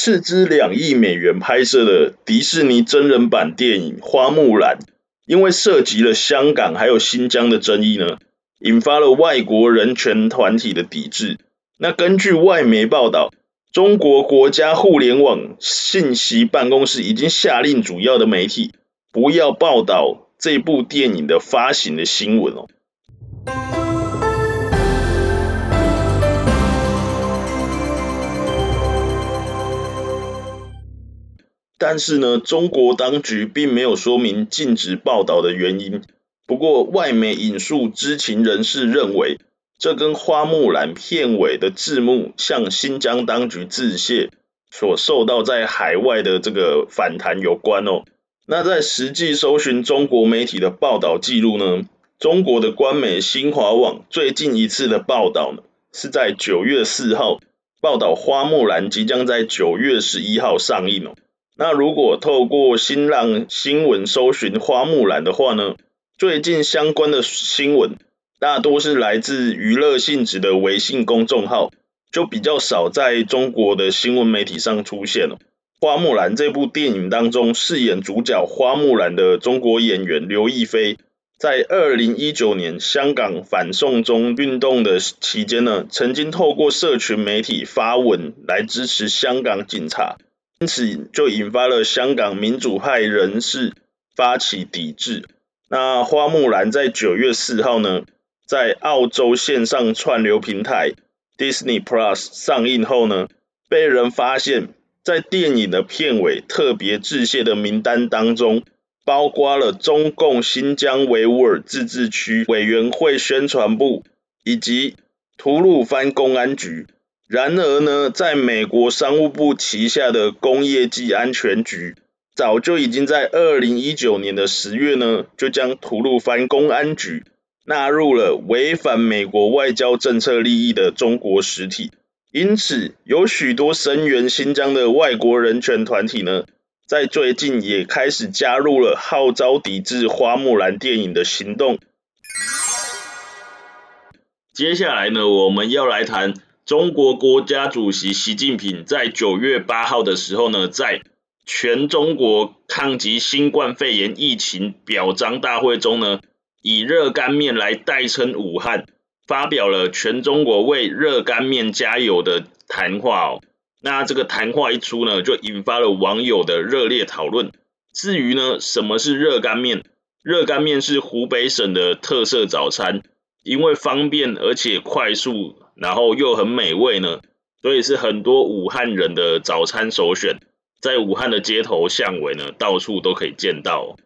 斥资两亿美元拍摄的迪士尼真人版电影《花木兰》，因为涉及了香港还有新疆的争议呢，引发了外国人权团体的抵制。那根据外媒报道，中国国家互联网信息办公室已经下令主要的媒体不要报道这部电影的发行的新闻哦。但是呢，中国当局并没有说明禁止报道的原因。不过，外媒引述知情人士认为，这跟花木兰片尾的字幕向新疆当局致谢所受到在海外的这个反弹有关哦。那在实际搜寻中国媒体的报道记录呢，中国的官媒新华网最近一次的报道呢，是在九月四号报道花木兰即将在九月十一号上映哦。那如果透过新浪新闻搜寻花木兰的话呢，最近相关的新闻大多是来自娱乐性质的微信公众号，就比较少在中国的新闻媒体上出现了。花木兰这部电影当中饰演主角花木兰的中国演员刘亦菲，在二零一九年香港反送中运动的期间呢，曾经透过社群媒体发文来支持香港警察。因此就引发了香港民主派人士发起抵制。那花木兰在九月四号呢，在澳洲线上串流平台 Disney Plus 上映后呢，被人发现，在电影的片尾特别致谢的名单当中，包括了中共新疆维吾尔自治区委员会宣传部以及吐鲁番公安局。然而呢，在美国商务部旗下的工业及安全局，早就已经在二零一九年的十月呢，就将吐鲁番公安局纳入了违反美国外交政策利益的中国实体。因此，有许多声援新疆的外国人权团体呢，在最近也开始加入了号召抵制花木兰电影的行动。接下来呢，我们要来谈。中国国家主席习近平在九月八号的时候呢，在全中国抗击新冠肺炎疫情表彰大会中呢，以热干面来代称武汉，发表了全中国为热干面加油的谈话哦。那这个谈话一出呢，就引发了网友的热烈讨论。至于呢，什么是热干面？热干面是湖北省的特色早餐，因为方便而且快速。然后又很美味呢，所以是很多武汉人的早餐首选。在武汉的街头巷尾呢，到处都可以见到。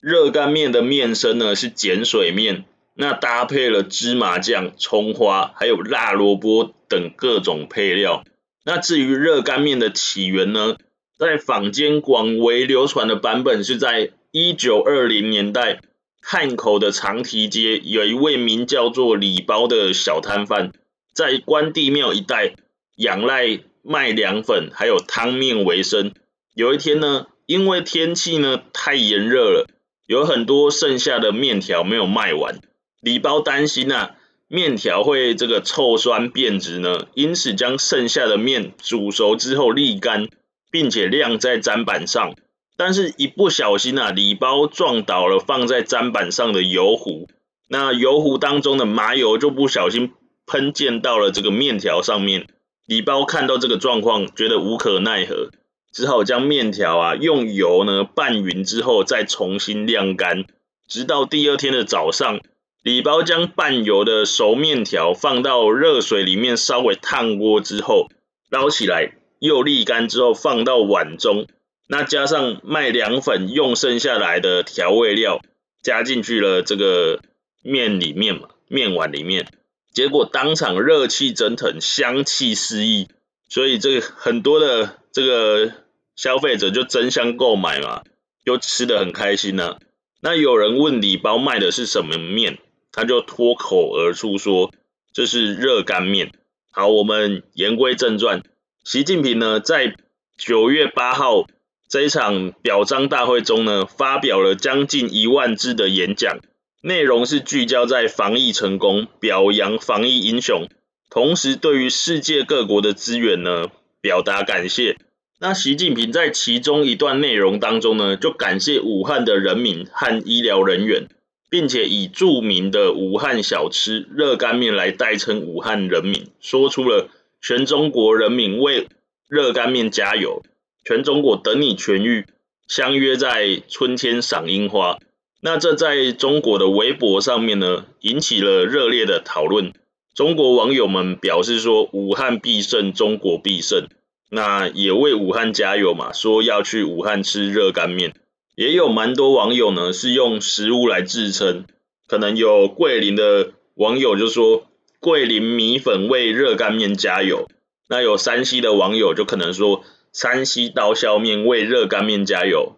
热干面的面身呢是碱水面，那搭配了芝麻酱、葱花，还有辣萝卜等各种配料。那至于热干面的起源呢？在坊间广为流传的版本是在一九二零年代，汉口的长堤街有一位名叫做李包的小摊贩，在关帝庙一带仰赖卖凉粉还有汤面为生。有一天呢，因为天气呢太炎热了，有很多剩下的面条没有卖完，李包担心啊面条会这个臭酸变质呢，因此将剩下的面煮熟之后沥干。并且晾在砧板上，但是一不小心啊，礼包撞倒了放在砧板上的油壶，那油壶当中的麻油就不小心喷溅到了这个面条上面。礼包看到这个状况，觉得无可奈何，只好将面条啊用油呢拌匀之后再重新晾干，直到第二天的早上，礼包将拌油的熟面条放到热水里面稍微烫过之后捞起来。又沥干之后放到碗中，那加上卖凉粉用剩下来的调味料，加进去了这个面里面嘛，面碗里面，结果当场热气蒸腾，香气四溢，所以这个很多的这个消费者就争相购买嘛，又吃得很开心呢、啊。那有人问礼包卖的是什么面，他就脱口而出说这是热干面。好，我们言归正传。习近平呢，在九月八号这一场表彰大会中呢，发表了将近一万字的演讲，内容是聚焦在防疫成功，表扬防疫英雄，同时对于世界各国的资源呢，表达感谢。那习近平在其中一段内容当中呢，就感谢武汉的人民和医疗人员，并且以著名的武汉小吃热干面来代称武汉人民，说出了全中国人民为热干面加油，全中国等你痊愈，相约在春天赏樱花。那这在中国的微博上面呢，引起了热烈的讨论。中国网友们表示说，武汉必胜，中国必胜。那也为武汉加油嘛，说要去武汉吃热干面，也有蛮多网友呢是用食物来自称，可能有桂林的网友就说桂林米粉为热干面加油，那有山西的网友就可能说山西刀削面为热干面加油。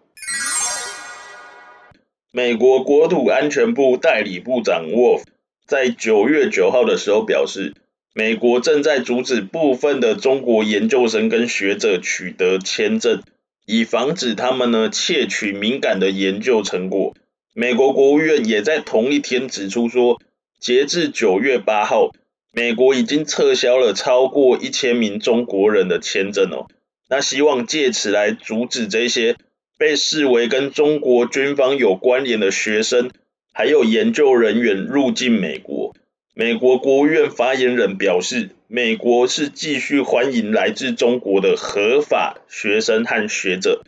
美国国土安全部代理部长 Wolf 在九月九号的时候表示。美国正在阻止部分的中国研究生跟学者取得签证，以防止他们呢窃取敏感的研究成果。美国国务院也在同一天指出说，截至九月八号，美国已经撤销了超过一千名中国人的签证哦。那希望借此来阻止这些被视为跟中国军方有关联的学生还有研究人员入境美国。美国国务院发言人表示，美国是继续欢迎来自中国的合法学生和学者。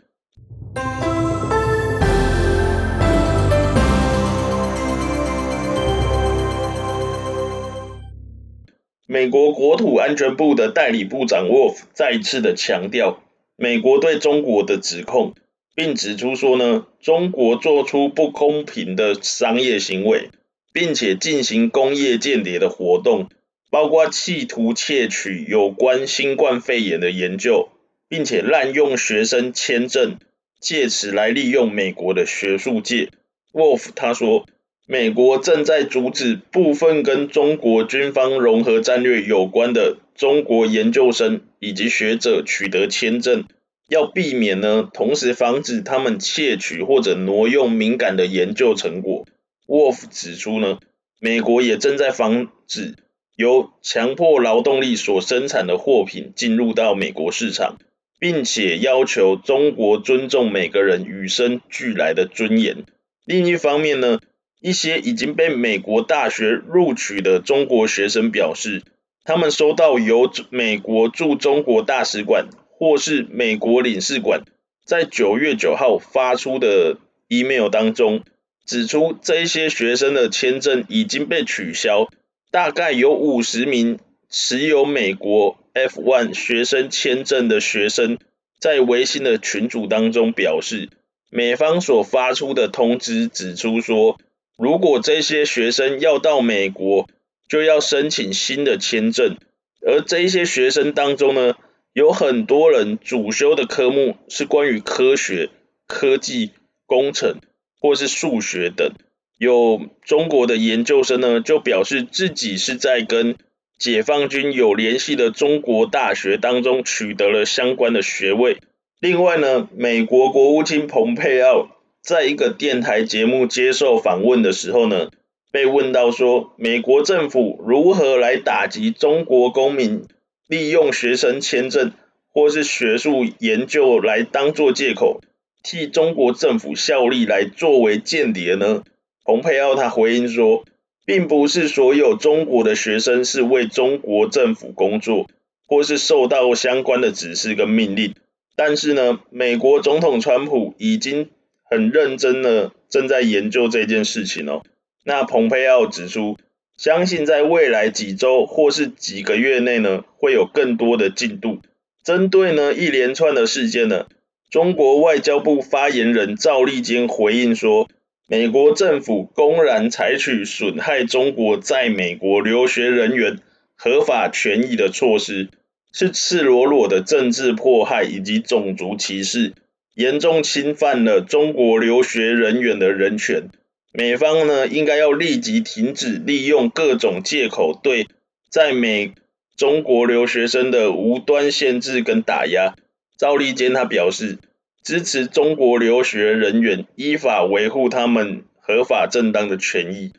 美国国土安全部的代理部长 Wolf 再次的强调，美国对中国的指控，并指出说呢，中国做出不公平的商业行为。并且进行工业间谍的活动，包括企图窃取有关新冠肺炎的研究，并且滥用学生签证，借此来利用美国的学术界。Wolf 他说，美国正在阻止部分跟中国军方融合战略有关的中国研究生以及学者取得签证，要避免呢，同时防止他们窃取或者挪用敏感的研究成果。Wolf 指出呢，美国也正在防止由强迫劳动力所生产的货品进入到美国市场，并且要求中国尊重每个人与生俱来的尊严。另一方面呢，一些已经被美国大学录取的中国学生表示，他们收到由美国驻中国大使馆或是美国领事馆在九月九号发出的 email 当中。指出这一些学生的签证已经被取消，大概有五十名持有美国 F1 学生签证的学生，在微信的群组当中表示，美方所发出的通知指出说，如果这些学生要到美国，就要申请新的签证，而这一些学生当中呢，有很多人主修的科目是关于科学、科技、工程。或是数学等，有中国的研究生呢，就表示自己是在跟解放军有联系的中国大学当中取得了相关的学位。另外呢，美国国务卿蓬佩奥在一个电台节目接受访问的时候呢，被问到说，美国政府如何来打击中国公民利用学生签证或是学术研究来当做借口。替中国政府效力来作为间谍呢？蓬佩奥他回应说，并不是所有中国的学生是为中国政府工作，或是受到相关的指示跟命令。但是呢，美国总统川普已经很认真的正在研究这件事情哦。那蓬佩奥指出，相信在未来几周或是几个月内呢，会有更多的进度。针对呢一连串的事件呢。中国外交部发言人赵立坚回应说，美国政府公然采取损害中国在美国留学人员合法权益的措施，是赤裸裸的政治迫害以及种族歧视，严重侵犯了中国留学人员的人权。美方呢，应该要立即停止利用各种借口对在美中国留学生的无端限制跟打压。赵立坚他表示，支持中国留学人员依法维护他们合法正当的权益。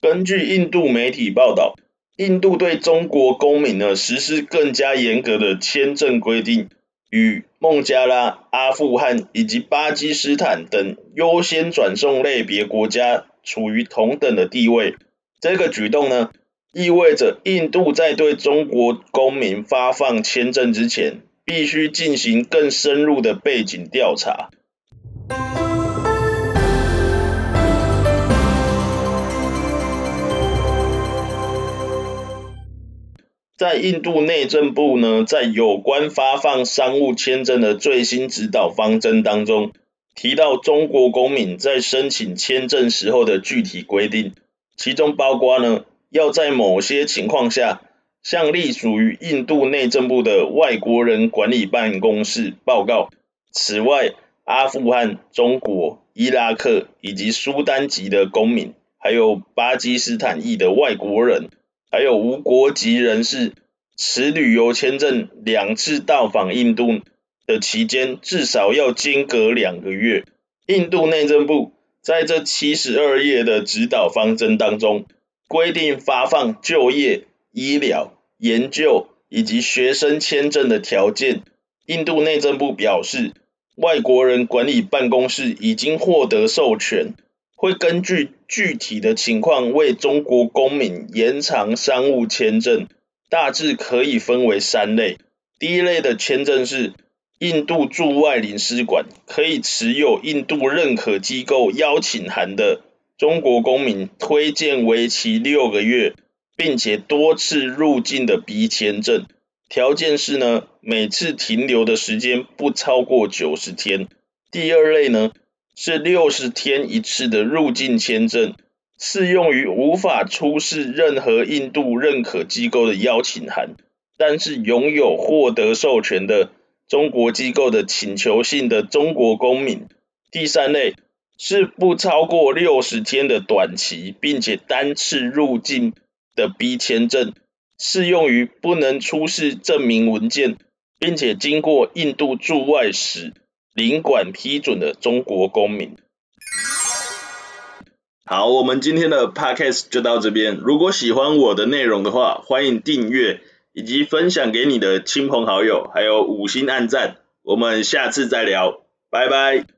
根据印度媒体报道，印度对中国公民呢实施更加严格的签证规定，与孟加拉、阿富汗以及巴基斯坦等优先转送类别国家处于同等的地位。这个举动呢，意味着印度在对中国公民发放签证之前，必须进行更深入的背景调查。在印度内政部呢，在有关发放商务签证的最新指导方针当中，提到中国公民在申请签证时候的具体规定，其中包括呢，要在某些情况下，向隶属于印度内政部的外国人管理办公室报告。此外，阿富汗、中国、伊拉克以及苏丹籍的公民，还有巴基斯坦裔的外国人。还有无国籍人士持旅游签证两次到访印度的期间，至少要间隔两个月。印度内政部在这七十二页的指导方针当中，规定发放就业、医疗、研究以及学生签证的条件。印度内政部表示，外国人管理办公室已经获得授权。会根据具体的情况为中国公民延长商务签证，大致可以分为三类。第一类的签证是印度驻外领事馆可以持有印度认可机构邀请函的中国公民推荐为期六个月，并且多次入境的 B 签证，条件是呢，每次停留的时间不超过九十天。第二类呢，是六十天一次的入境签证，适用于无法出示任何印度认可机构的邀请函，但是拥有获得授权的中国机构的请求信的中国公民。第三类是不超过六十天的短期，并且单次入境的 B 签证，适用于不能出示证明文件，并且经过印度驻外使领馆批准的中国公民。好，我们今天的 podcast 就到这边。如果喜欢我的内容的话，欢迎订阅以及分享给你的亲朋好友，还有五星按赞。我们下次再聊，拜拜。